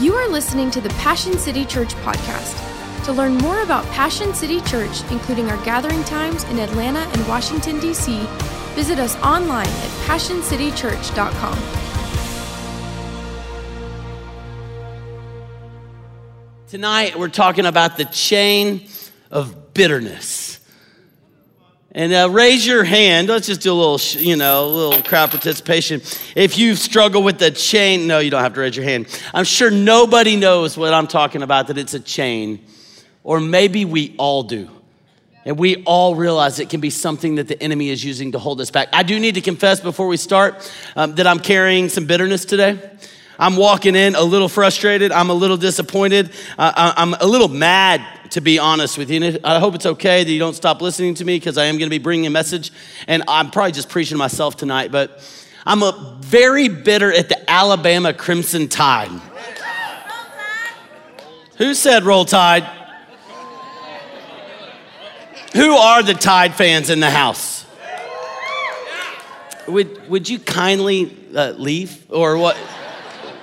You are listening to the Passion City Church podcast. To learn more about Passion City Church, including our gathering times in Atlanta and Washington, D.C., visit us online at passioncitychurch.com. Tonight, we're talking about the chain of bitterness. And uh, raise your hand. Let's just do a little, sh- you know, a little crowd participation. If you struggle with the chain, no, you don't have to raise your hand. I'm sure nobody knows what I'm talking about, that it's a chain. Or maybe we all do. And we all realize it can be something that the enemy is using to hold us back. I do need to confess before we start um, that I'm carrying some bitterness today. I'm walking in a little frustrated. I'm a little disappointed. Uh, I'm a little mad, to be honest with you. I hope it's okay that you don't stop listening to me because I am going to be bringing a message. And I'm probably just preaching myself tonight, but I'm a very bitter at the Alabama Crimson Tide. Who said roll tide? Who are the Tide fans in the house? Would, would you kindly uh, leave or what?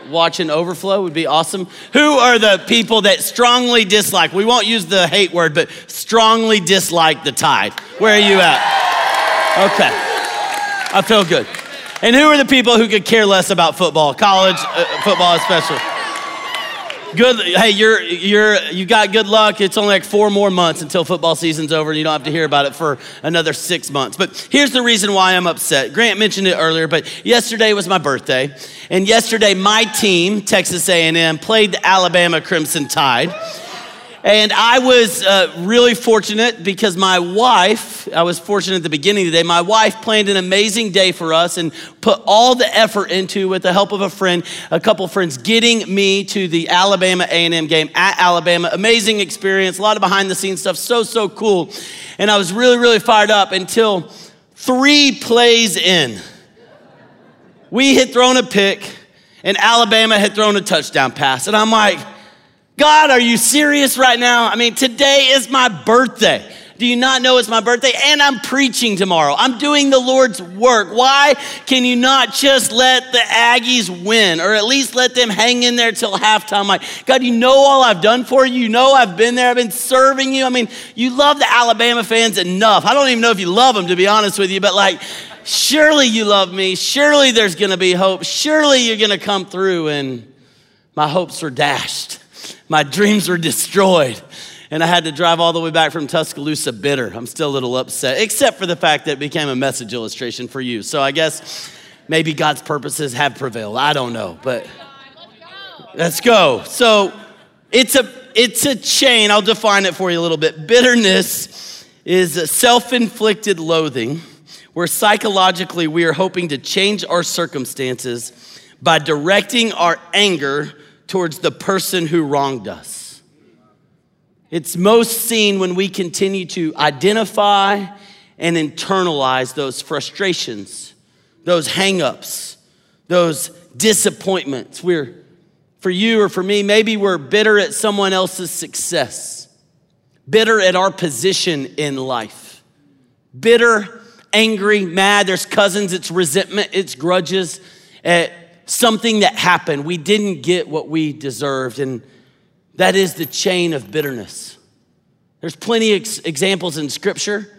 Watch an overflow would be awesome. Who are the people that strongly dislike? We won't use the hate word, but strongly dislike the tide. Where are you at? Okay. I feel good. And who are the people who could care less about football, college uh, football especially? Good. Hey, you're you're you got good luck. It's only like four more months until football season's over, and you don't have to hear about it for another six months. But here's the reason why I'm upset. Grant mentioned it earlier, but yesterday was my birthday, and yesterday my team, Texas A&M, played the Alabama Crimson Tide. And I was uh, really fortunate because my wife, I was fortunate at the beginning of the day, my wife planned an amazing day for us and put all the effort into, with the help of a friend, a couple friends, getting me to the Alabama A&M game at Alabama. Amazing experience, a lot of behind the scenes stuff, so, so cool. And I was really, really fired up until three plays in. We had thrown a pick and Alabama had thrown a touchdown pass. And I'm like, God, are you serious right now? I mean, today is my birthday. Do you not know it's my birthday? And I'm preaching tomorrow. I'm doing the Lord's work. Why can you not just let the Aggies win or at least let them hang in there till halftime? Like, God, you know all I've done for you. You know I've been there. I've been serving you. I mean, you love the Alabama fans enough. I don't even know if you love them, to be honest with you, but like, surely you love me. Surely there's going to be hope. Surely you're going to come through. And my hopes were dashed. My dreams were destroyed. And I had to drive all the way back from Tuscaloosa bitter. I'm still a little upset, except for the fact that it became a message illustration for you. So I guess maybe God's purposes have prevailed. I don't know, but let's go. So it's a it's a chain. I'll define it for you a little bit. Bitterness is self-inflicted loathing where psychologically we are hoping to change our circumstances by directing our anger towards the person who wronged us. It's most seen when we continue to identify and internalize those frustrations, those hangups, those disappointments. We're, for you or for me, maybe we're bitter at someone else's success, bitter at our position in life, bitter, angry, mad. There's cousins, it's resentment, it's grudges at something that happened. We didn't get what we deserved, and that is the chain of bitterness. There's plenty of examples in Scripture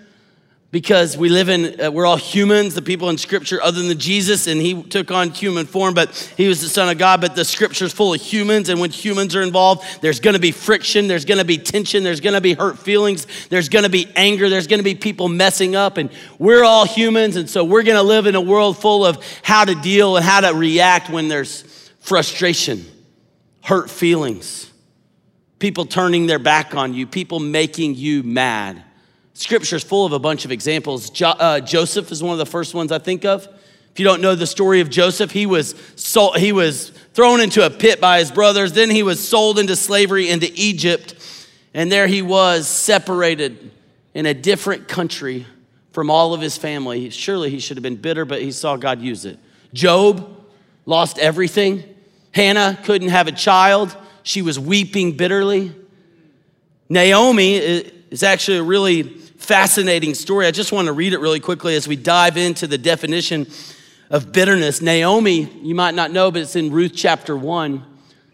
because we live in, uh, we're all humans, the people in Scripture, other than Jesus, and he took on human form, but he was the Son of God. But the Scripture's full of humans, and when humans are involved, there's gonna be friction, there's gonna be tension, there's gonna be hurt feelings, there's gonna be anger, there's gonna be people messing up, and we're all humans, and so we're gonna live in a world full of how to deal and how to react when there's frustration, hurt feelings, people turning their back on you, people making you mad. Scripture is full of a bunch of examples. Jo- uh, Joseph is one of the first ones I think of. If you don't know the story of Joseph, he was sold, he was thrown into a pit by his brothers. Then he was sold into slavery into Egypt, and there he was separated in a different country from all of his family. Surely he should have been bitter, but he saw God use it. Job lost everything. Hannah couldn't have a child. She was weeping bitterly. Naomi is actually a really fascinating story. I just want to read it really quickly as we dive into the definition of bitterness. Naomi, you might not know, but it's in Ruth chapter 1.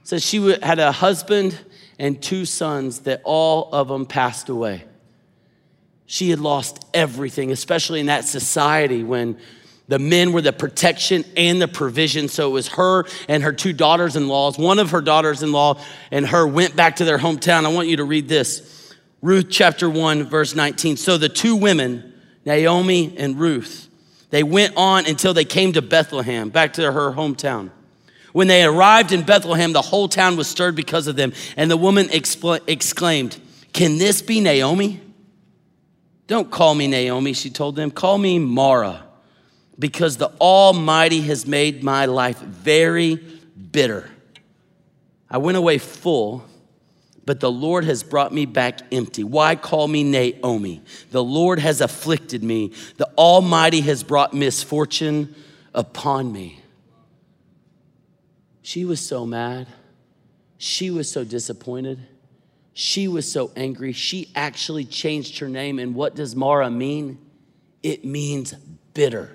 says she had a husband and two sons that all of them passed away. She had lost everything, especially in that society when the men were the protection and the provision. So it was her and her two daughters in laws. One of her daughters in law and her went back to their hometown. I want you to read this Ruth chapter 1, verse 19. So the two women, Naomi and Ruth, they went on until they came to Bethlehem, back to her hometown. When they arrived in Bethlehem, the whole town was stirred because of them. And the woman expl- exclaimed, Can this be Naomi? Don't call me Naomi, she told them. Call me Mara, because the Almighty has made my life very bitter. I went away full, but the Lord has brought me back empty. Why call me Naomi? The Lord has afflicted me. The Almighty has brought misfortune upon me. She was so mad. She was so disappointed. She was so angry. She actually changed her name. And what does Mara mean? It means bitter.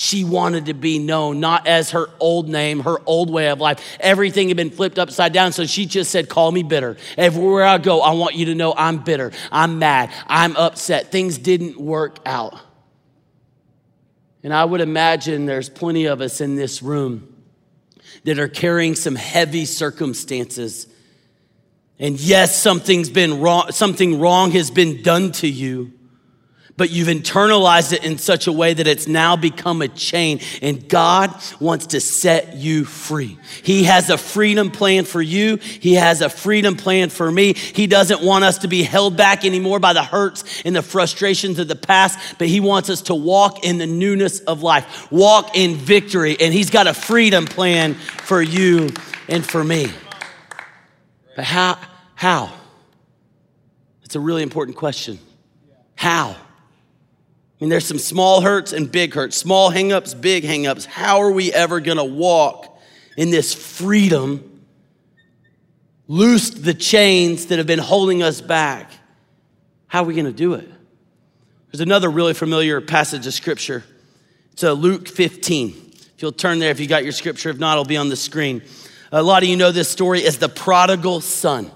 She wanted to be known not as her old name, her old way of life. Everything had been flipped upside down. So she just said, Call me bitter. Everywhere I go, I want you to know I'm bitter. I'm mad. I'm upset. Things didn't work out. And I would imagine there's plenty of us in this room that are carrying some heavy circumstances. And yes, something's been wrong, something wrong has been done to you, but you've internalized it in such a way that it's now become a chain. And God wants to set you free. He has a freedom plan for you, He has a freedom plan for me. He doesn't want us to be held back anymore by the hurts and the frustrations of the past, but He wants us to walk in the newness of life, walk in victory. And He's got a freedom plan for you and for me. But how? How? It's a really important question. How? I mean, there's some small hurts and big hurts, small hangups, big hangups. How are we ever going to walk in this freedom, loose the chains that have been holding us back? How are we going to do it? There's another really familiar passage of scripture. It's uh, Luke 15. If you'll turn there, if you got your scripture, if not, it'll be on the screen. A lot of you know this story as the prodigal son.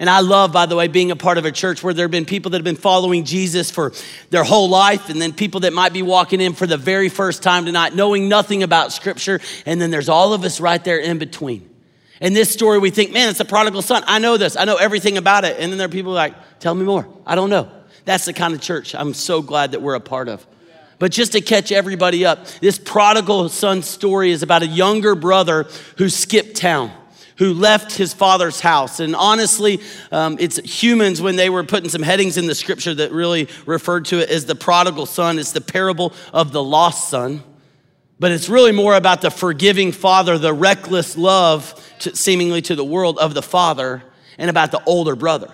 And I love, by the way, being a part of a church where there have been people that have been following Jesus for their whole life, and then people that might be walking in for the very first time tonight, knowing nothing about Scripture. And then there's all of us right there in between. In this story, we think, man, it's the prodigal son. I know this, I know everything about it. And then there are people like, tell me more. I don't know. That's the kind of church I'm so glad that we're a part of. But just to catch everybody up, this prodigal son story is about a younger brother who skipped town who left his father's house. And honestly, um, it's humans when they were putting some headings in the scripture that really referred to it as the prodigal son. It's the parable of the lost son. But it's really more about the forgiving father, the reckless love, to, seemingly to the world, of the father, and about the older brother.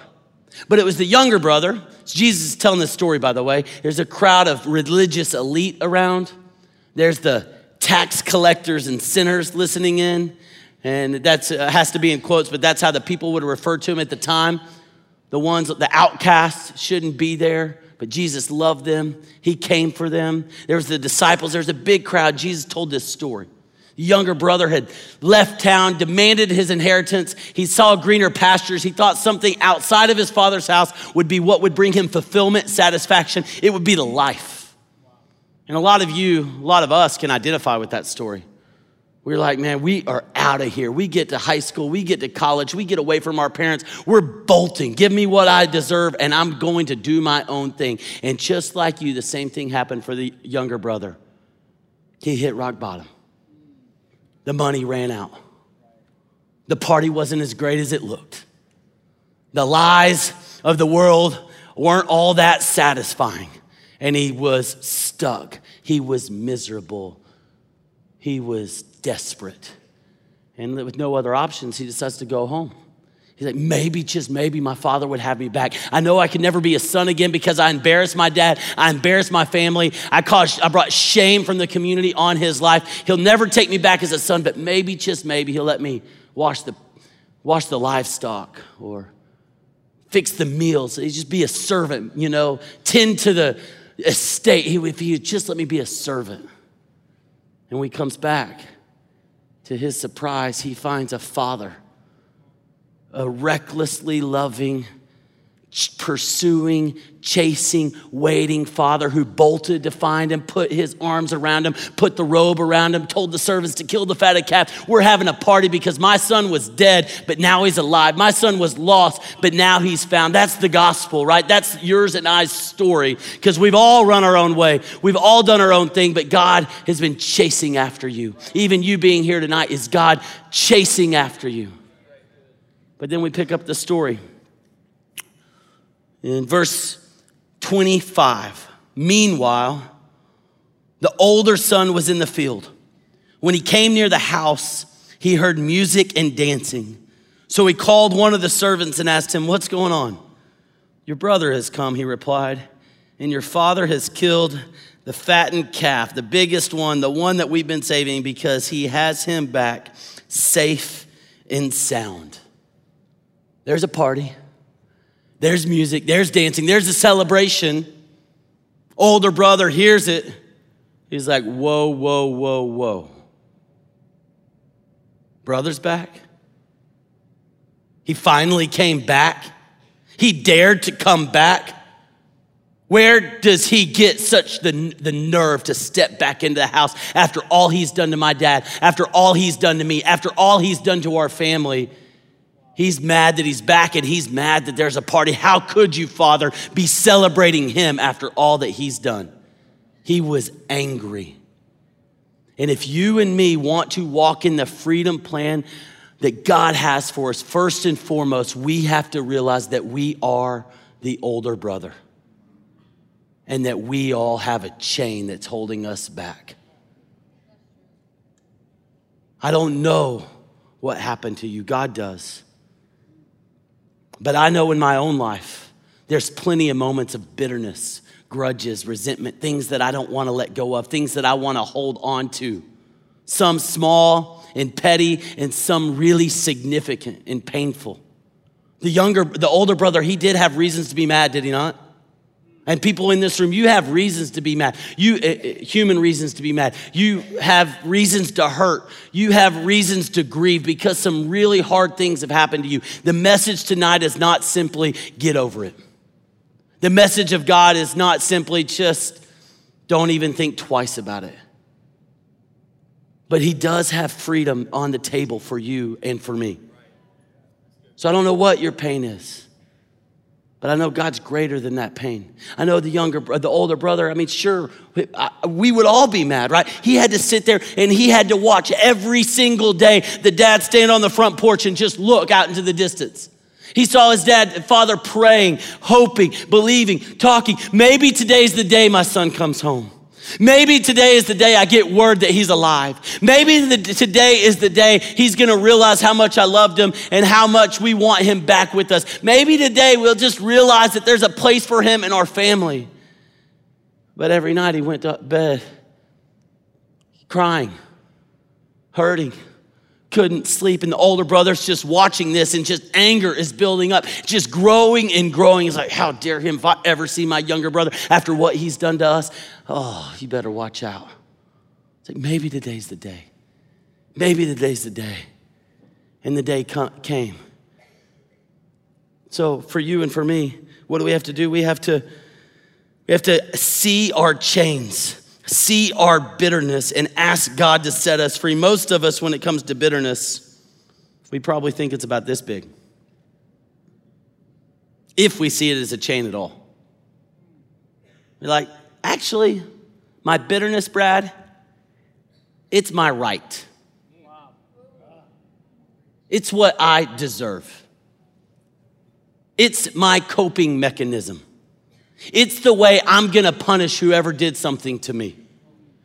But it was the younger brother. Jesus is telling this story, by the way. There's a crowd of religious elite around. There's the tax collectors and sinners listening in. And that uh, has to be in quotes, but that's how the people would refer to him at the time. The ones, the outcasts shouldn't be there, but Jesus loved them. He came for them. There was the disciples. There was a big crowd. Jesus told this story. The younger brother had left town, demanded his inheritance. He saw greener pastures. He thought something outside of his father's house would be what would bring him fulfillment, satisfaction. It would be the life. And a lot of you, a lot of us can identify with that story. We're like, man, we are out of here. We get to high school, we get to college, we get away from our parents. We're bolting. Give me what I deserve, and I'm going to do my own thing. And just like you, the same thing happened for the younger brother. He hit rock bottom. The money ran out. The party wasn't as great as it looked. The lies of the world weren't all that satisfying. And he was stuck. He was miserable. He was desperate. And with no other options, he decides to go home. He's like, maybe, just maybe, my father would have me back. I know I can never be a son again because I embarrassed my dad. I embarrassed my family. I caused, I brought shame from the community on his life. He'll never take me back as a son, but maybe, just maybe, he'll let me wash the, wash the livestock or fix the meals. He'd just be a servant, you know, tend to the estate. He, if he would just let me be a servant. And when he comes back, to his surprise, he finds a father, a recklessly loving, pursuing, chasing, waiting father who bolted to find him, put his arms around him, put the robe around him, told the servants to kill the fatted calf. We're having a party because my son was dead, but now he's alive. My son was lost, but now he's found. That's the gospel, right? That's yours and I's story because we've all run our own way. We've all done our own thing, but God has been chasing after you. Even you being here tonight is God chasing after you. But then we pick up the story. In verse 25, meanwhile, the older son was in the field. When he came near the house, he heard music and dancing. So he called one of the servants and asked him, What's going on? Your brother has come, he replied, and your father has killed the fattened calf, the biggest one, the one that we've been saving, because he has him back safe and sound. There's a party. There's music, there's dancing, there's a celebration. Older brother hears it. He's like, whoa, whoa, whoa, whoa. Brother's back. He finally came back. He dared to come back. Where does he get such the, the nerve to step back into the house after all he's done to my dad, after all he's done to me, after all he's done to our family? He's mad that he's back and he's mad that there's a party. How could you, Father, be celebrating him after all that he's done? He was angry. And if you and me want to walk in the freedom plan that God has for us, first and foremost, we have to realize that we are the older brother and that we all have a chain that's holding us back. I don't know what happened to you, God does. But I know in my own life, there's plenty of moments of bitterness, grudges, resentment, things that I don't want to let go of, things that I want to hold on to. Some small and petty, and some really significant and painful. The younger, the older brother, he did have reasons to be mad, did he not? And people in this room, you have reasons to be mad. You uh, human reasons to be mad. You have reasons to hurt. You have reasons to grieve because some really hard things have happened to you. The message tonight is not simply get over it. The message of God is not simply just don't even think twice about it. But he does have freedom on the table for you and for me. So I don't know what your pain is. But I know God's greater than that pain. I know the younger, the older brother, I mean, sure, we would all be mad, right? He had to sit there and he had to watch every single day the dad stand on the front porch and just look out into the distance. He saw his dad, father praying, hoping, believing, talking. Maybe today's the day my son comes home. Maybe today is the day I get word that he's alive. Maybe the, today is the day he's gonna realize how much I loved him and how much we want him back with us. Maybe today we'll just realize that there's a place for him in our family. But every night he went to bed crying, hurting, couldn't sleep. And the older brother's just watching this, and just anger is building up, just growing and growing. He's like, How dare him if I ever see my younger brother after what he's done to us? Oh, you better watch out. It's like, maybe today's the day. Maybe today's the day. And the day came. So for you and for me, what do we have to do? We have to we have to see our chains see our bitterness and ask God to set us free. Most of us, when it comes to bitterness, we probably think it's about this big. If we see it as a chain at all. We're like, actually, my bitterness, Brad, it's my right. It's what I deserve. It's my coping mechanism. It's the way I'm gonna punish whoever did something to me.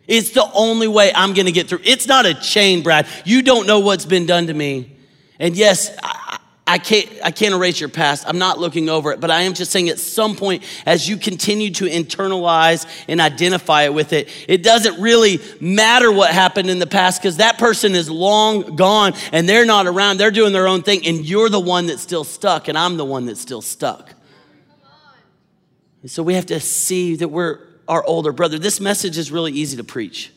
It's the only way I'm gonna get through. It's not a chain, Brad. You don't know what's been done to me. And yes, I, I can't, I can't erase your past. I'm not looking over it, but I am just saying at some point, as you continue to internalize and identify it with it, it doesn't really matter what happened in the past because that person is long gone and they're not around. They're doing their own thing, and you're the one that's still stuck, and I'm the one that's still stuck. And so we have to see that we're our older brother. This message is really easy to preach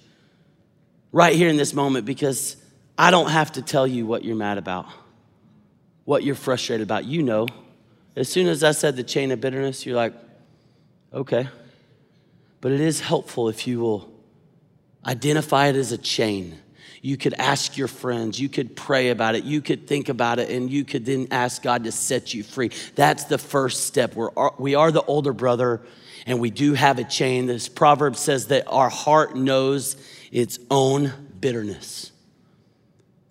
right here in this moment because I don't have to tell you what you're mad about, what you're frustrated about. You know. As soon as I said the chain of bitterness, you're like, okay. But it is helpful if you will identify it as a chain. You could ask your friends, you could pray about it, you could think about it, and you could then ask God to set you free. That's the first step. We're, uh, we are the older brother, and we do have a chain. This proverb says that our heart knows its own bitterness,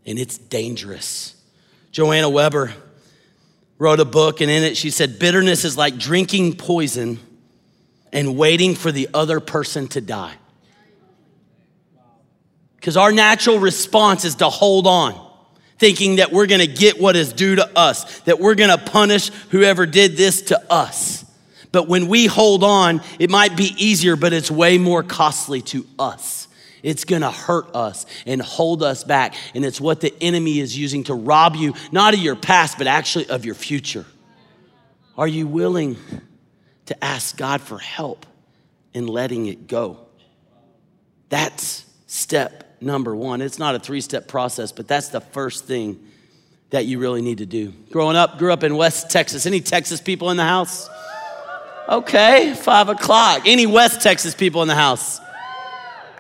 and it's dangerous. Joanna Weber wrote a book, and in it she said, Bitterness is like drinking poison and waiting for the other person to die. Because our natural response is to hold on, thinking that we're gonna get what is due to us, that we're gonna punish whoever did this to us. But when we hold on, it might be easier, but it's way more costly to us. It's gonna hurt us and hold us back. And it's what the enemy is using to rob you, not of your past, but actually of your future. Are you willing to ask God for help in letting it go? That's step number one. It's not a three step process, but that's the first thing that you really need to do. Growing up, grew up in West Texas. Any Texas people in the house? Okay, five o'clock. Any West Texas people in the house?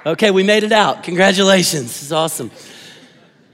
Okay, we made it out. Congratulations. Is awesome.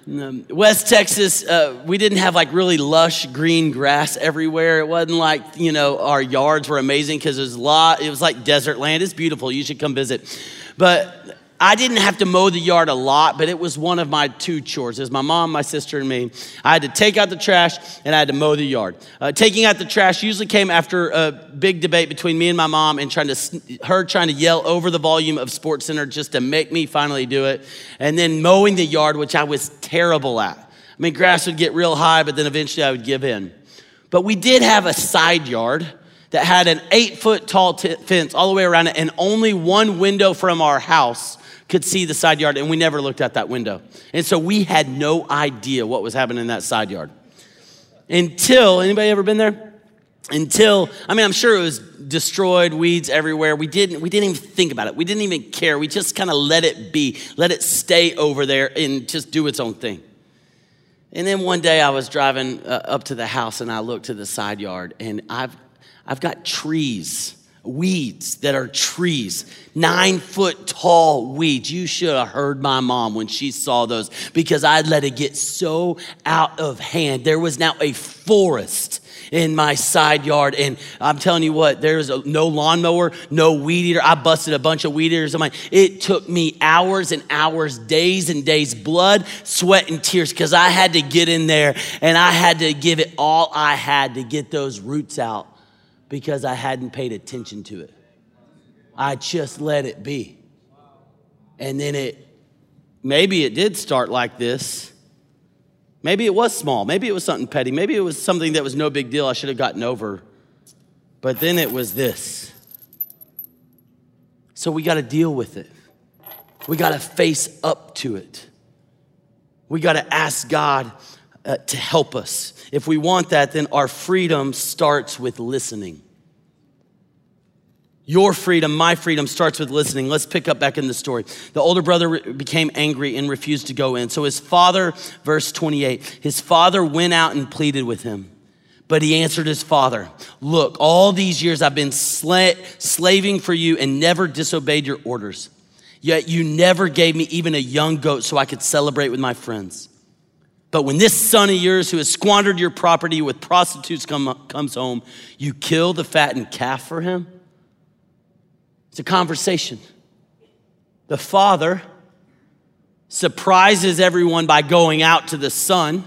Um, West Texas, uh, we didn't have like really lush green grass everywhere. It wasn't like, you know, our yards were amazing because it was a lot, it was like desert land. It's beautiful. You should come visit. But I didn't have to mow the yard a lot, but it was one of my two chores. It was my mom, my sister, and me. I had to take out the trash and I had to mow the yard. Uh, taking out the trash usually came after a big debate between me and my mom and trying to her trying to yell over the volume of Sports Center just to make me finally do it. And then mowing the yard, which I was terrible at. I mean, grass would get real high, but then eventually I would give in. But we did have a side yard that had an eight foot tall t- fence all the way around it and only one window from our house could see the side yard, and we never looked out that window. And so we had no idea what was happening in that side yard. Until, anybody ever been there? Until, I mean, I'm sure it was destroyed, weeds everywhere. We didn't, we didn't even think about it. We didn't even care. We just kind of let it be, let it stay over there and just do its own thing. And then one day I was driving uh, up to the house and I looked to the side yard and I've, I've got trees weeds that are trees, nine foot tall weeds. You should have heard my mom when she saw those because I let it get so out of hand. There was now a forest in my side yard. And I'm telling you what, there there's no lawnmower, no weed eater. I busted a bunch of weed eaters. I'm like, it took me hours and hours, days and days, blood, sweat, and tears because I had to get in there and I had to give it all I had to get those roots out because I hadn't paid attention to it. I just let it be. And then it, maybe it did start like this. Maybe it was small. Maybe it was something petty. Maybe it was something that was no big deal I should have gotten over. But then it was this. So we got to deal with it. We got to face up to it. We got to ask God uh, to help us. If we want that, then our freedom starts with listening. Your freedom, my freedom starts with listening. Let's pick up back in the story. The older brother became angry and refused to go in. So his father, verse 28, his father went out and pleaded with him. But he answered his father, Look, all these years I've been sla- slaving for you and never disobeyed your orders. Yet you never gave me even a young goat so I could celebrate with my friends. But when this son of yours who has squandered your property with prostitutes come, comes home, you kill the fattened calf for him? It's a conversation. The father surprises everyone by going out to the son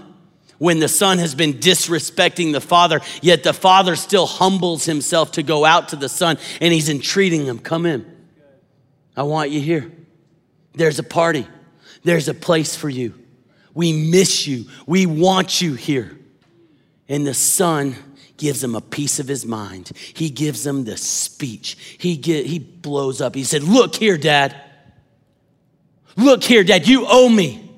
when the son has been disrespecting the father, yet the father still humbles himself to go out to the son and he's entreating him, Come in. I want you here. There's a party, there's a place for you. We miss you. We want you here. And the son gives him a piece of his mind. He gives him the speech. He, get, he blows up. He said, Look here, dad. Look here, dad. You owe me.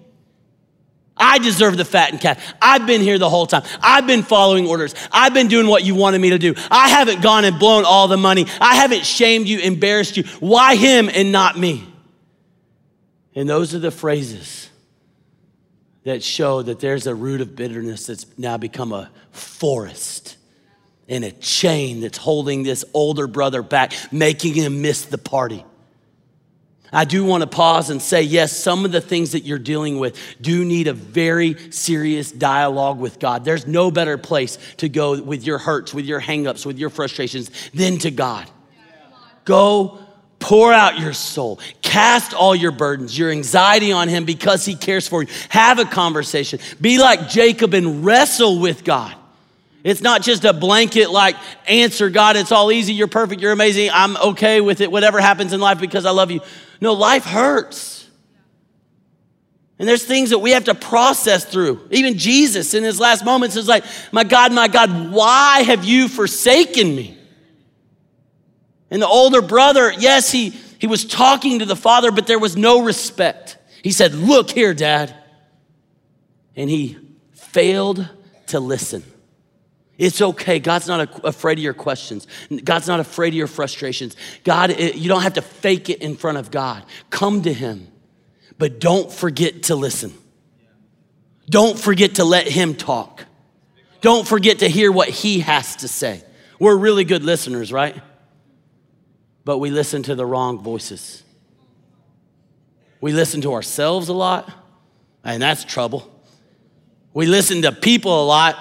I deserve the fattened calf. I've been here the whole time. I've been following orders. I've been doing what you wanted me to do. I haven't gone and blown all the money. I haven't shamed you, embarrassed you. Why him and not me? And those are the phrases that show that there's a root of bitterness that's now become a forest and a chain that's holding this older brother back, making him miss the party. I do want to pause and say, yes, some of the things that you're dealing with do need a very serious dialogue with God. There's no better place to go with your hurts, with your hangups, with your frustrations than to God. Go pour out your soul. Cast all your burdens, your anxiety on Him because He cares for you. Have a conversation. Be like Jacob and wrestle with God. It's not just a blanket like answer, God, it's all easy, you're perfect, you're amazing, I'm okay with it, whatever happens in life because I love you. No, life hurts. And there's things that we have to process through. Even Jesus in his last moments is like, My God, my God, why have you forsaken me? And the older brother, yes, he, he was talking to the father, but there was no respect. He said, Look here, dad. And he failed to listen. It's okay. God's not afraid of your questions. God's not afraid of your frustrations. God, eh, you don't have to fake it in front of God. Come to Him, but don't forget to listen. Don't forget to let Him talk. Don't forget to hear what He has to say. We're really good listeners, right? But we listen to the wrong voices. We listen to ourselves a lot, and that's trouble. We listen to people a lot,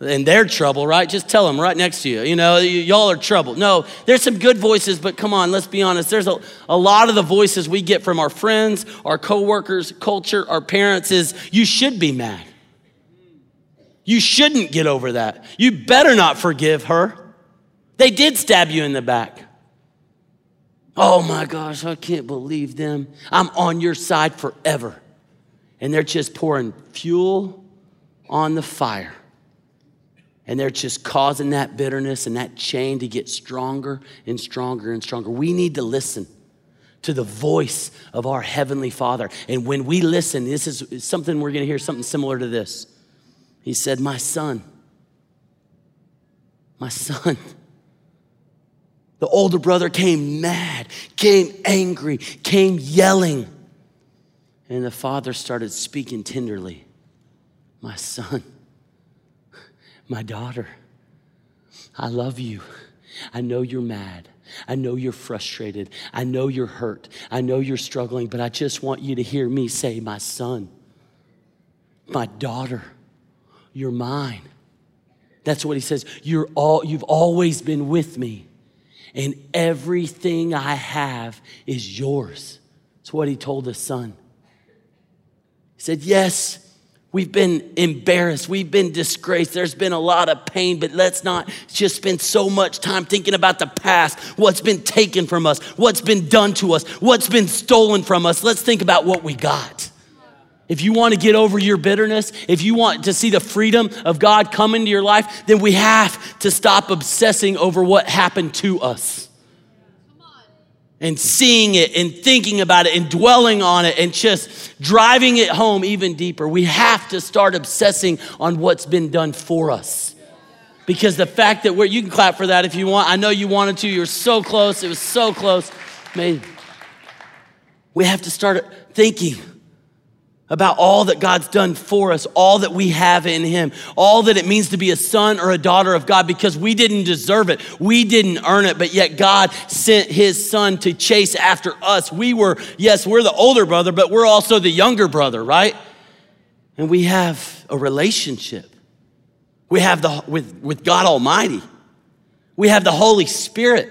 and they're trouble, right? Just tell them right next to you, you know, y'all are trouble. No, there's some good voices, but come on, let's be honest. There's a, a lot of the voices we get from our friends, our coworkers, culture, our parents is you should be mad. You shouldn't get over that. You better not forgive her. They did stab you in the back. Oh my gosh, I can't believe them. I'm on your side forever. And they're just pouring fuel on the fire. And they're just causing that bitterness and that chain to get stronger and stronger and stronger. We need to listen to the voice of our Heavenly Father. And when we listen, this is something we're gonna hear something similar to this. He said, My son, my son. The older brother came mad, came angry, came yelling. And the father started speaking tenderly. My son, my daughter, I love you. I know you're mad. I know you're frustrated. I know you're hurt. I know you're struggling, but I just want you to hear me say, My son, my daughter, you're mine. That's what he says. You're all, you've always been with me, and everything I have is yours. That's what he told his son. He said, Yes, We've been embarrassed. We've been disgraced. There's been a lot of pain, but let's not just spend so much time thinking about the past, what's been taken from us, what's been done to us, what's been stolen from us. Let's think about what we got. If you want to get over your bitterness, if you want to see the freedom of God come into your life, then we have to stop obsessing over what happened to us and seeing it and thinking about it and dwelling on it and just driving it home even deeper. We have to start obsessing on what's been done for us. Because the fact that we're, you can clap for that if you want. I know you wanted to. You're so close. It was so close. We have to start thinking about all that God's done for us, all that we have in Him, all that it means to be a son or a daughter of God because we didn't deserve it. We didn't earn it, but yet God sent His son to chase after us. We were, yes, we're the older brother, but we're also the younger brother, right? And we have a relationship. We have the, with, with God Almighty. We have the Holy Spirit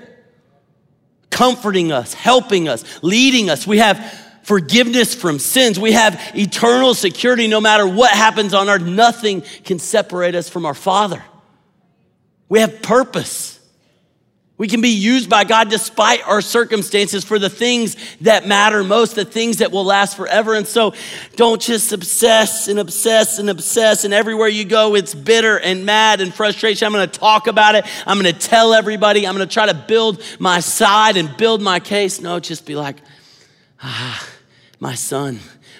comforting us, helping us, leading us. We have forgiveness from sins. We have eternal security no matter what happens on earth. Nothing can separate us from our Father. We have purpose. We can be used by God despite our circumstances for the things that matter most, the things that will last forever. And so don't just obsess and obsess and obsess. And everywhere you go, it's bitter and mad and frustration. I'm going to talk about it. I'm going to tell everybody. I'm going to try to build my side and build my case. No, just be like, ah, my son,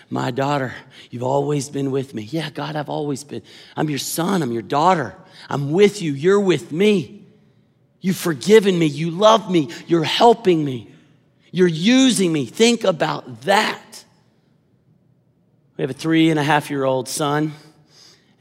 my daughter, you've always been with me. Yeah, God, I've always been. I'm your son, I'm your daughter. I'm with you, you're with me. You've forgiven me, you love me, you're helping me, you're using me. Think about that. We have a three and a half year old son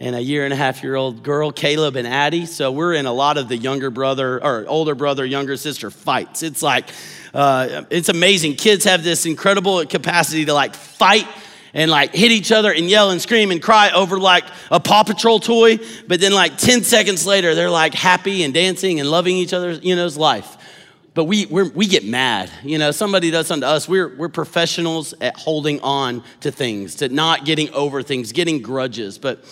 and a year and a half year old girl, Caleb and Addie. So we're in a lot of the younger brother or older brother, younger sister fights. It's like, uh, it's amazing. Kids have this incredible capacity to like fight and like hit each other and yell and scream and cry over like a Paw Patrol toy. But then like 10 seconds later, they're like happy and dancing and loving each other's, you know's life. But we, we get mad. You know, somebody does something to us. We're, we're professionals at holding on to things, to not getting over things, getting grudges. But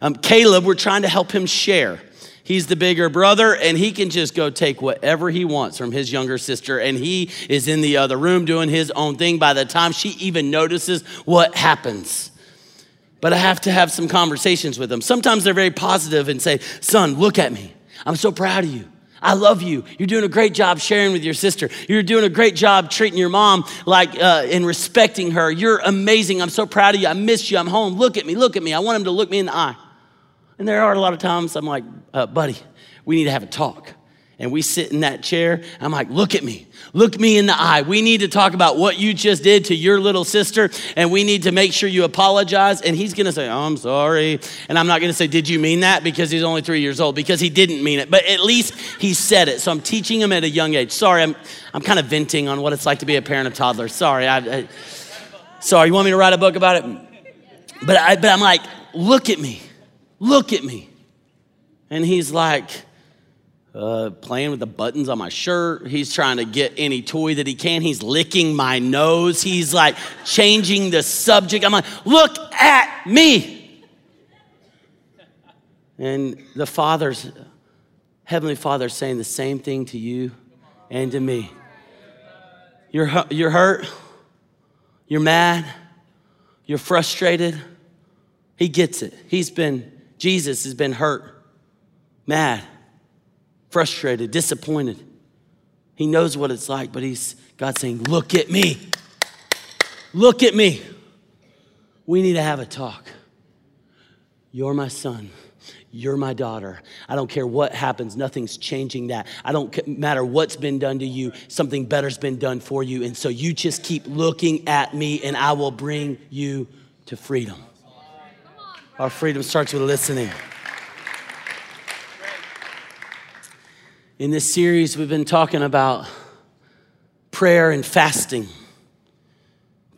um, Caleb, we're trying to help him share. He's the bigger brother, and he can just go take whatever he wants from his younger sister, and he is in the other room doing his own thing by the time she even notices what happens. But I have to have some conversations with him. Sometimes they're very positive and say, Son, look at me. I'm so proud of you. I love you. You're doing a great job sharing with your sister. You're doing a great job treating your mom like uh, and respecting her. You're amazing. I'm so proud of you. I miss you. I'm home. Look at me. Look at me. I want him to look me in the eye. And there are a lot of times I'm like, uh, buddy, we need to have a talk. And we sit in that chair. I'm like, look at me. Look me in the eye. We need to talk about what you just did to your little sister, and we need to make sure you apologize. And he's gonna say, oh, I'm sorry. And I'm not gonna say, Did you mean that? Because he's only three years old, because he didn't mean it. But at least he said it. So I'm teaching him at a young age. Sorry, I'm, I'm kind of venting on what it's like to be a parent of toddlers. Sorry. I, I, sorry, you want me to write a book about it? But, I, but I'm like, Look at me. Look at me. And he's like, uh, playing with the buttons on my shirt. He's trying to get any toy that he can. He's licking my nose. He's like changing the subject. I'm like, look at me. And the Father's, Heavenly Father, saying the same thing to you and to me. You're, you're hurt. You're mad. You're frustrated. He gets it. He's been Jesus has been hurt, mad, frustrated, disappointed. He knows what it's like, but he's God saying, Look at me. Look at me. We need to have a talk. You're my son. You're my daughter. I don't care what happens, nothing's changing that. I don't matter what's been done to you, something better's been done for you. And so you just keep looking at me, and I will bring you to freedom. Our freedom starts with listening. In this series, we've been talking about prayer and fasting.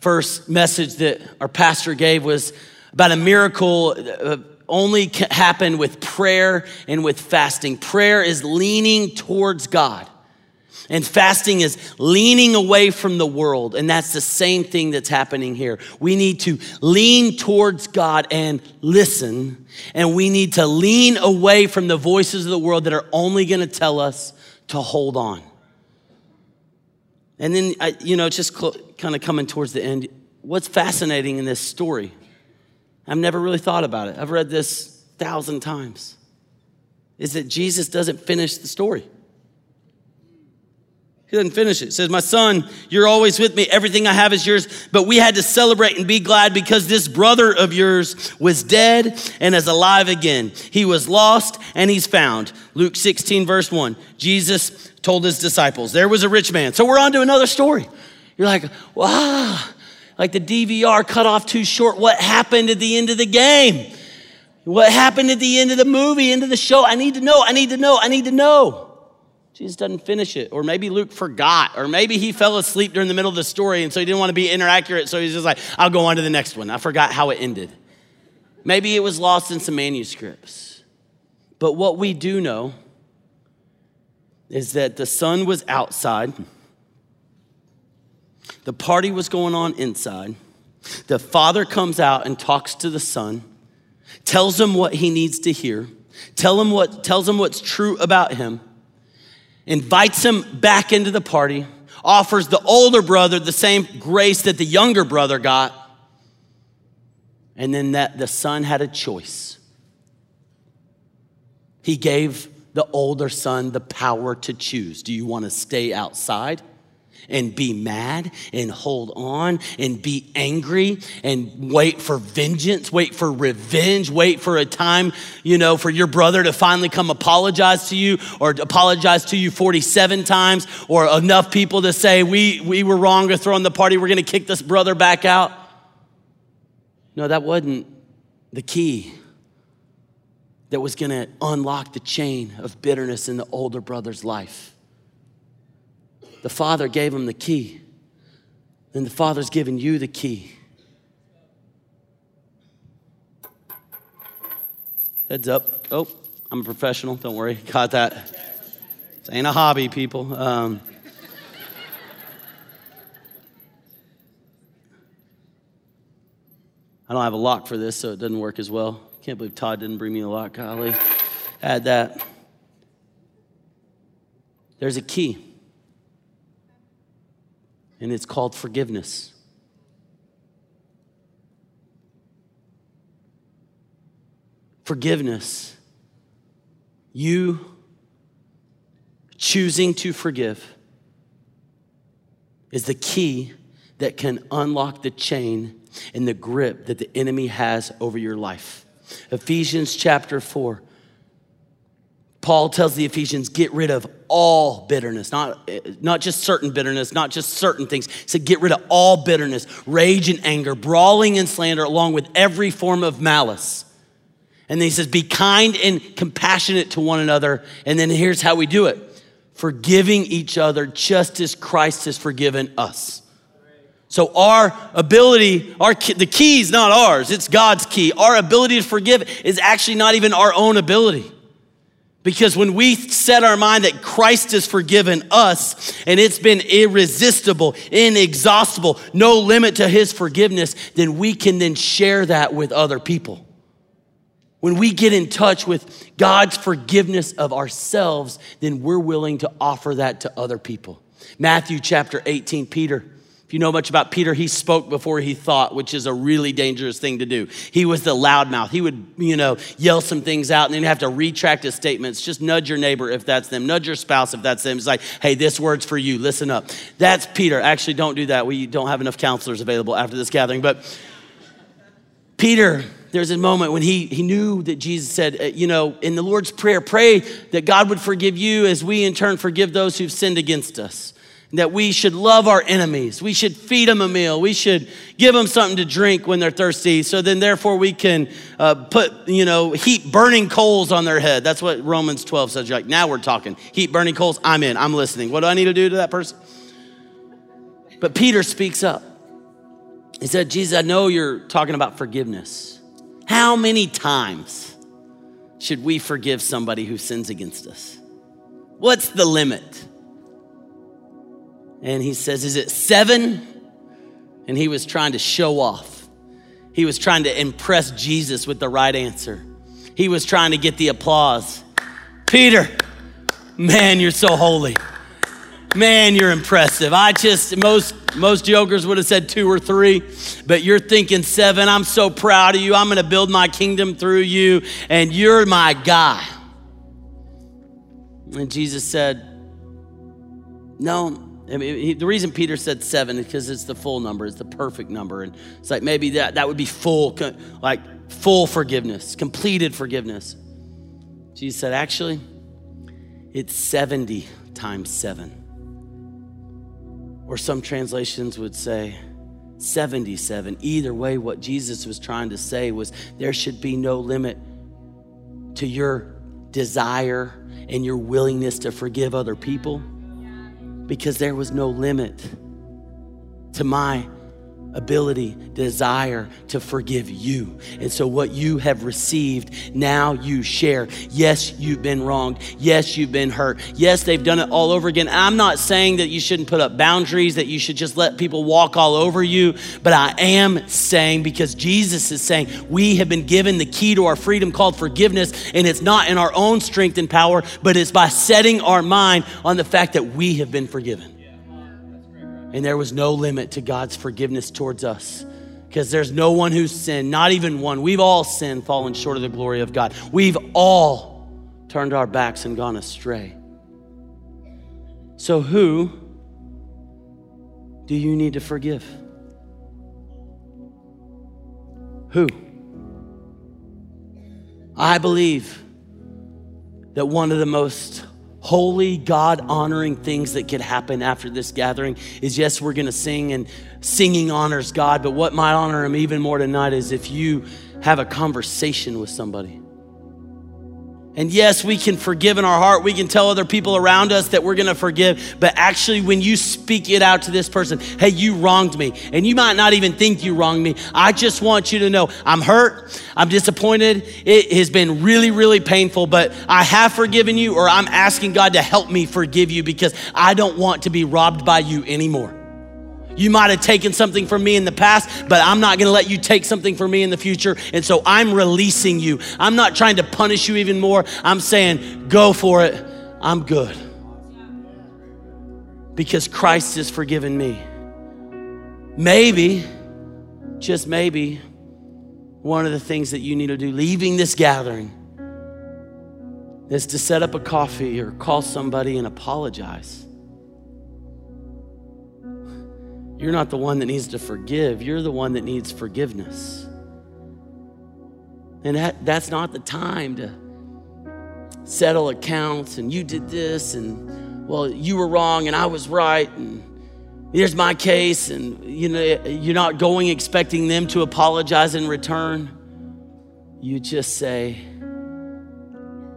First message that our pastor gave was about a miracle uh, only happen with prayer and with fasting. Prayer is leaning towards God. And fasting is leaning away from the world. And that's the same thing that's happening here. We need to lean towards God and listen. And we need to lean away from the voices of the world that are only going to tell us to hold on. And then, I, you know, just cl- kind of coming towards the end, what's fascinating in this story? I've never really thought about it. I've read this thousand times. Is that Jesus doesn't finish the story. He doesn't finish it. It says, My son, you're always with me. Everything I have is yours. But we had to celebrate and be glad because this brother of yours was dead and is alive again. He was lost and he's found. Luke 16, verse 1. Jesus told his disciples, There was a rich man. So we're on to another story. You're like, Wow, like the DVR cut off too short. What happened at the end of the game? What happened at the end of the movie, end of the show? I need to know. I need to know. I need to know. Jesus doesn't finish it. Or maybe Luke forgot. Or maybe he fell asleep during the middle of the story and so he didn't want to be inaccurate. So he's just like, I'll go on to the next one. I forgot how it ended. Maybe it was lost in some manuscripts. But what we do know is that the son was outside, the party was going on inside. The father comes out and talks to the son, tells him what he needs to hear, tell him what, tells him what's true about him invites him back into the party, offers the older brother the same grace that the younger brother got, and then that the son had a choice. He gave the older son the power to choose. Do you want to stay outside? And be mad and hold on and be angry and wait for vengeance, wait for revenge, wait for a time, you know, for your brother to finally come apologize to you or apologize to you 47 times or enough people to say, we, we were wrong to throw in the party, we're gonna kick this brother back out. No, that wasn't the key that was going to unlock the chain of bitterness in the older brother's life. The father gave him the key. Then the father's giving you the key. Heads up. Oh, I'm a professional. Don't worry. Caught that. This ain't a hobby, people. Um, I don't have a lock for this, so it doesn't work as well. Can't believe Todd didn't bring me a lock. Golly. Add that. There's a key, and it's called forgiveness. Forgiveness. You choosing to forgive is the key that can unlock the chain and the grip that the enemy has over your life. Ephesians chapter 4. Paul tells the Ephesians, get rid of all bitterness, not, not just certain bitterness, not just certain things. He said, get rid of all bitterness, rage and anger, brawling and slander, along with every form of malice. And then he says, be kind and compassionate to one another. And then here's how we do it forgiving each other just as Christ has forgiven us. So our ability, our the key is not ours, it's God's key. Our ability to forgive is actually not even our own ability. Because when we set our mind that Christ has forgiven us and it's been irresistible, inexhaustible, no limit to his forgiveness, then we can then share that with other people. When we get in touch with God's forgiveness of ourselves, then we're willing to offer that to other people. Matthew chapter 18, Peter. If you know much about Peter, he spoke before he thought, which is a really dangerous thing to do. He was the loudmouth. He would, you know, yell some things out and then have to retract his statements. Just nudge your neighbor if that's them. Nudge your spouse if that's them. It's like, hey, this word's for you. Listen up. That's Peter. Actually, don't do that. We don't have enough counselors available after this gathering. But Peter, there's a moment when he, he knew that Jesus said, uh, you know, in the Lord's Prayer, pray that God would forgive you as we in turn forgive those who've sinned against us. That we should love our enemies. We should feed them a meal. We should give them something to drink when they're thirsty. So then, therefore, we can uh, put, you know, heat burning coals on their head. That's what Romans 12 says. You're like, now we're talking. Heat burning coals. I'm in. I'm listening. What do I need to do to that person? But Peter speaks up. He said, Jesus, I know you're talking about forgiveness. How many times should we forgive somebody who sins against us? What's the limit? And he says, Is it seven? And he was trying to show off. He was trying to impress Jesus with the right answer. He was trying to get the applause. Peter, man, you're so holy. Man, you're impressive. I just, most, most jokers would have said two or three, but you're thinking seven. I'm so proud of you. I'm going to build my kingdom through you, and you're my guy. And Jesus said, No. I mean, he, the reason Peter said seven is because it's the full number, it's the perfect number. And it's like maybe that, that would be full, like full forgiveness, completed forgiveness. Jesus said, Actually, it's 70 times seven. Or some translations would say 77. Either way, what Jesus was trying to say was there should be no limit to your desire and your willingness to forgive other people because there was no limit to my ability, desire to forgive you. And so, what you have received, now you share. Yes, you've been wronged. Yes, you've been hurt. Yes, they've done it all over again. I'm not saying that you shouldn't put up boundaries, that you should just let people walk all over you, but I am saying because Jesus is saying we have been given the key to our freedom called forgiveness, and it's not in our own strength and power, but it's by setting our mind on the fact that we have been forgiven. And there was no limit to God's forgiveness towards us because there's no one who's sinned, not even one. We've all sinned, fallen short of the glory of God. We've all turned our backs and gone astray. So, who do you need to forgive? Who? I believe that one of the most holy, God honoring things that could happen after this gathering is yes, we're going to sing and singing honors God, but what might honor Him even more tonight is if you have a conversation with somebody. And yes, we can forgive in our heart. We can tell other people around us that we're going to forgive. But actually, when you speak it out to this person, hey, you wronged me. And you might not even think you wronged me. I just want you to know I'm hurt. I'm disappointed. It has been really, really painful, but I have forgiven you, or I'm asking God to help me forgive you because I don't want to be robbed by you anymore. You might have taken something from me in the past, but I'm not going to let you take something from me in the future. And so I'm releasing you. I'm not trying to punish you even more. I'm saying, go for it. I'm good. Because Christ has forgiven me. Maybe, just maybe, one of the things that you need to do leaving this gathering is to set up a coffee or call somebody and apologize. You're not the one that needs to forgive, you're the one that needs forgiveness. And that, that's not the time to settle accounts and you did this and well, you were wrong and I was right and here's my case and you know you're not going expecting them to apologize in return. You just say,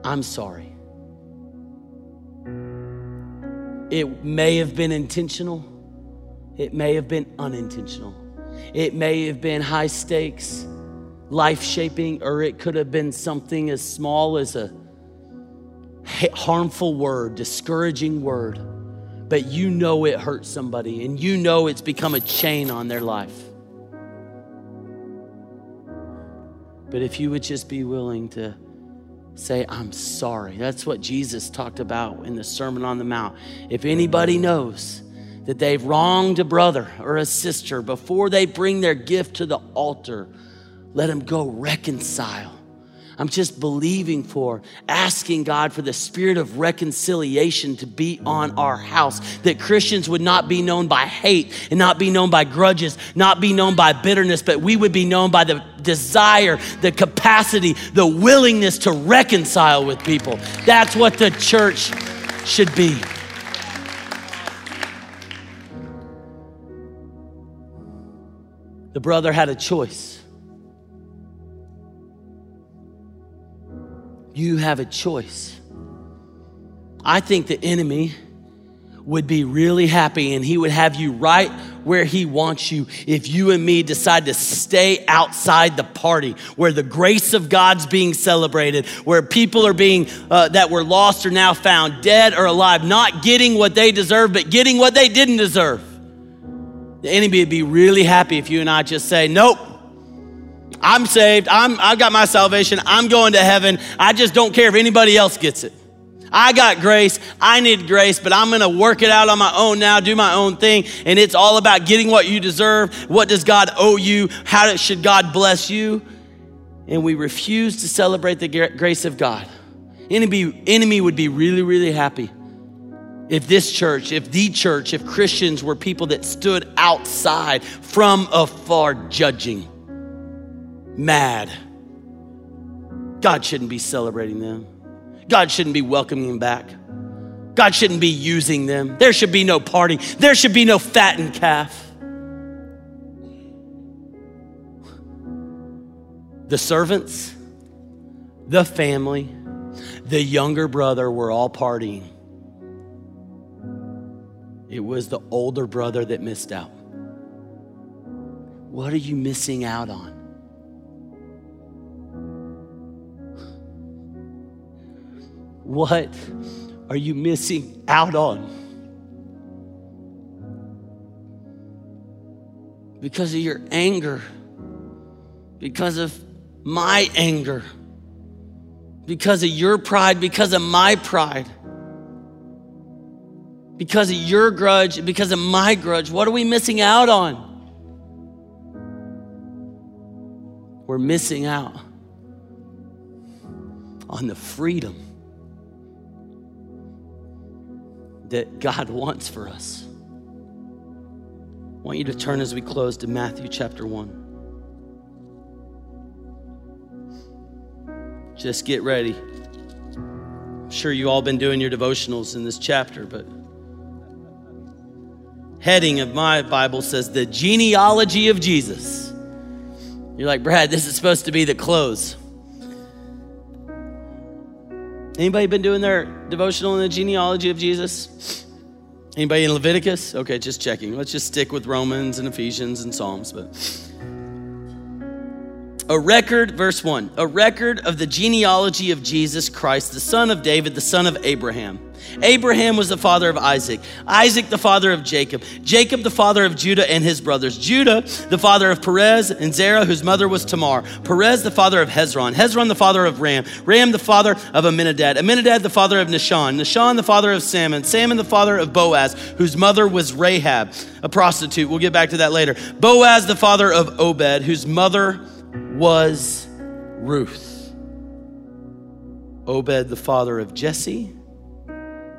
I'm sorry. It may have been intentional. It may have been unintentional. It may have been high stakes, life shaping, or it could have been something as small as a harmful word, discouraging word. But you know it hurt somebody and you know it's become a chain on their life. But if you would just be willing to say, I'm sorry, that's what Jesus talked about in the Sermon on the Mount. If anybody knows, that they've wronged a brother or a sister, before they bring their gift to the altar, let them go reconcile. I'm just believing for, asking God for the spirit of reconciliation to be on our house. That Christians would not be known by hate and not be known by grudges, not be known by bitterness, but we would be known by the desire, the capacity, the willingness to reconcile with people. That's what the church should be. The brother had a choice. You have a choice. I think the enemy would be really happy and he would have you right where he wants you if you and me decide to stay outside the party where the grace of God's being celebrated, where people are being uh, that were lost are now found, dead or alive, not getting what they deserve, but getting what they didn't deserve. The enemy would be really happy if you and I just say, Nope, I'm saved. I'm, I've got my salvation. I'm going to heaven. I just don't care if anybody else gets it. I got grace. I need grace, but I'm going to work it out on my own now, do my own thing. And it's all about getting what you deserve. What does God owe you? How should God bless you? And we refuse to celebrate the grace of God. Enemy, enemy would be really, really happy if this church, if the church, if Christians were people that stood outside from afar judging, mad, God shouldn't be celebrating them. God shouldn't be welcoming them back. God shouldn't be using them. There should be no party. There should be no fattened calf. The servants, the family, the younger brother were all partying. It was the older brother that missed out. What are you missing out on? What are you missing out on? Because of your anger, because of my anger, because of your pride, because of my pride because of your grudge, because of my grudge? What are we missing out on? We're missing out on the freedom that God wants for us. I want you to turn as we close to Matthew chapter 1. Just get ready. I'm sure you all been doing your devotionals in this chapter, but heading of my Bible says the genealogy of Jesus. You're like, Brad, this is supposed to be the close. Anybody been doing their devotional in the genealogy of Jesus? Anybody in Leviticus? Okay, just checking. Let's just stick with Romans and Ephesians and Psalms, but a record, verse 1, a record of the genealogy of Jesus Christ, the son of David, the son of Abraham. Abraham was the father of Isaac, Isaac the father of Jacob, Jacob the father of Judah and his brothers, Judah the father of Perez and Zerah, whose mother was Tamar, Perez the father of Hezron, Hezron the father of Ram, Ram the father of Amminadab, Amminadab the father of Nahshon, Nahshon the father of Salmon, Salmon the father of Boaz, whose mother was Rahab, a prostitute. We'll get back to that later. Boaz the father of Obed, whose mother was Ruth. Obed, the father of Jesse,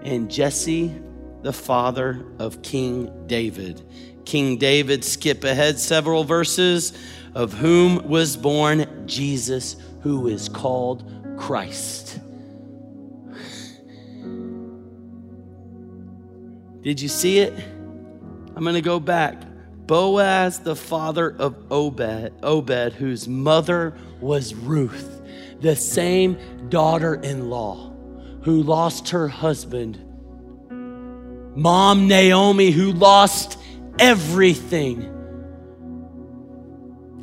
and Jesse, the father of King David. King David, skip ahead several verses, of whom was born Jesus, who is called Christ. Did you see it? I'm going to go back. Boaz, the father of Obed, Obed, whose mother was Ruth, the same daughter in law who lost her husband, mom Naomi, who lost everything,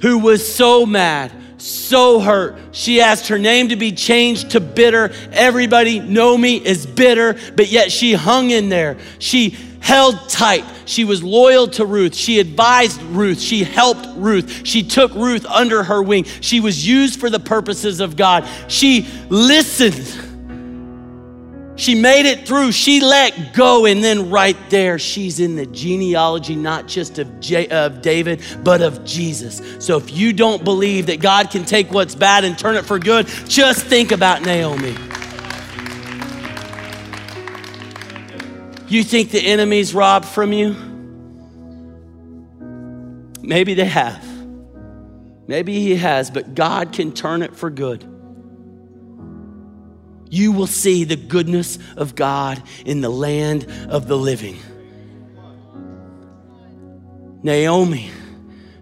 who was so mad, so hurt. She asked her name to be changed to bitter. Everybody know me is bitter, but yet she hung in there. She held tight. She was loyal to Ruth. She advised Ruth. She helped Ruth. She took Ruth under her wing. She was used for the purposes of God. She listened. She made it through. She let go. And then right there, she's in the genealogy, not just of, J- of David, but of Jesus. So if you don't believe that God can take what's bad and turn it for good, just think about Naomi. You think the enemy's robbed from you? Maybe they have. Maybe he has, but God can turn it for good. You will see the goodness of God in the land of the living. Naomi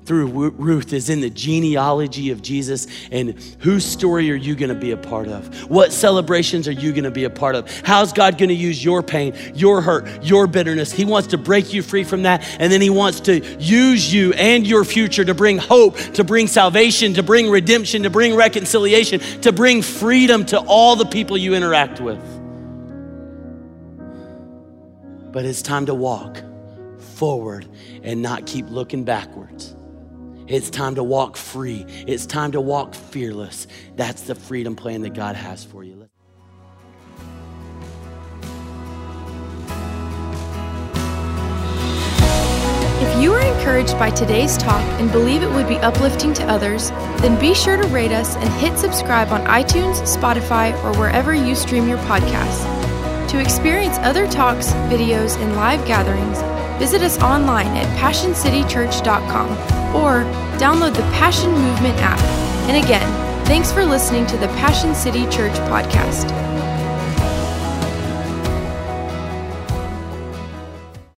through Ruth is in the genealogy of Jesus. And whose story are you going to be a part of? What celebrations are you going to be a part of? How's God going to use your pain, your hurt, your bitterness? He wants to break you free from that. And then He wants to use you and your future to bring hope, to bring salvation, to bring redemption, to bring reconciliation, to bring freedom to all the people you interact with. But it's time to walk forward and not keep looking backwards. It's time to walk free. It's time to walk fearless. That's the freedom plan that God has for you. If you are encouraged by today's talk and believe it would be uplifting to others, then be sure to rate us and hit subscribe on iTunes, Spotify, or wherever you stream your podcasts. To experience other talks, videos, and live gatherings, visit us online at passioncitychurch.com or download the Passion Movement app. And again, thanks for listening to the Passion City Church podcast.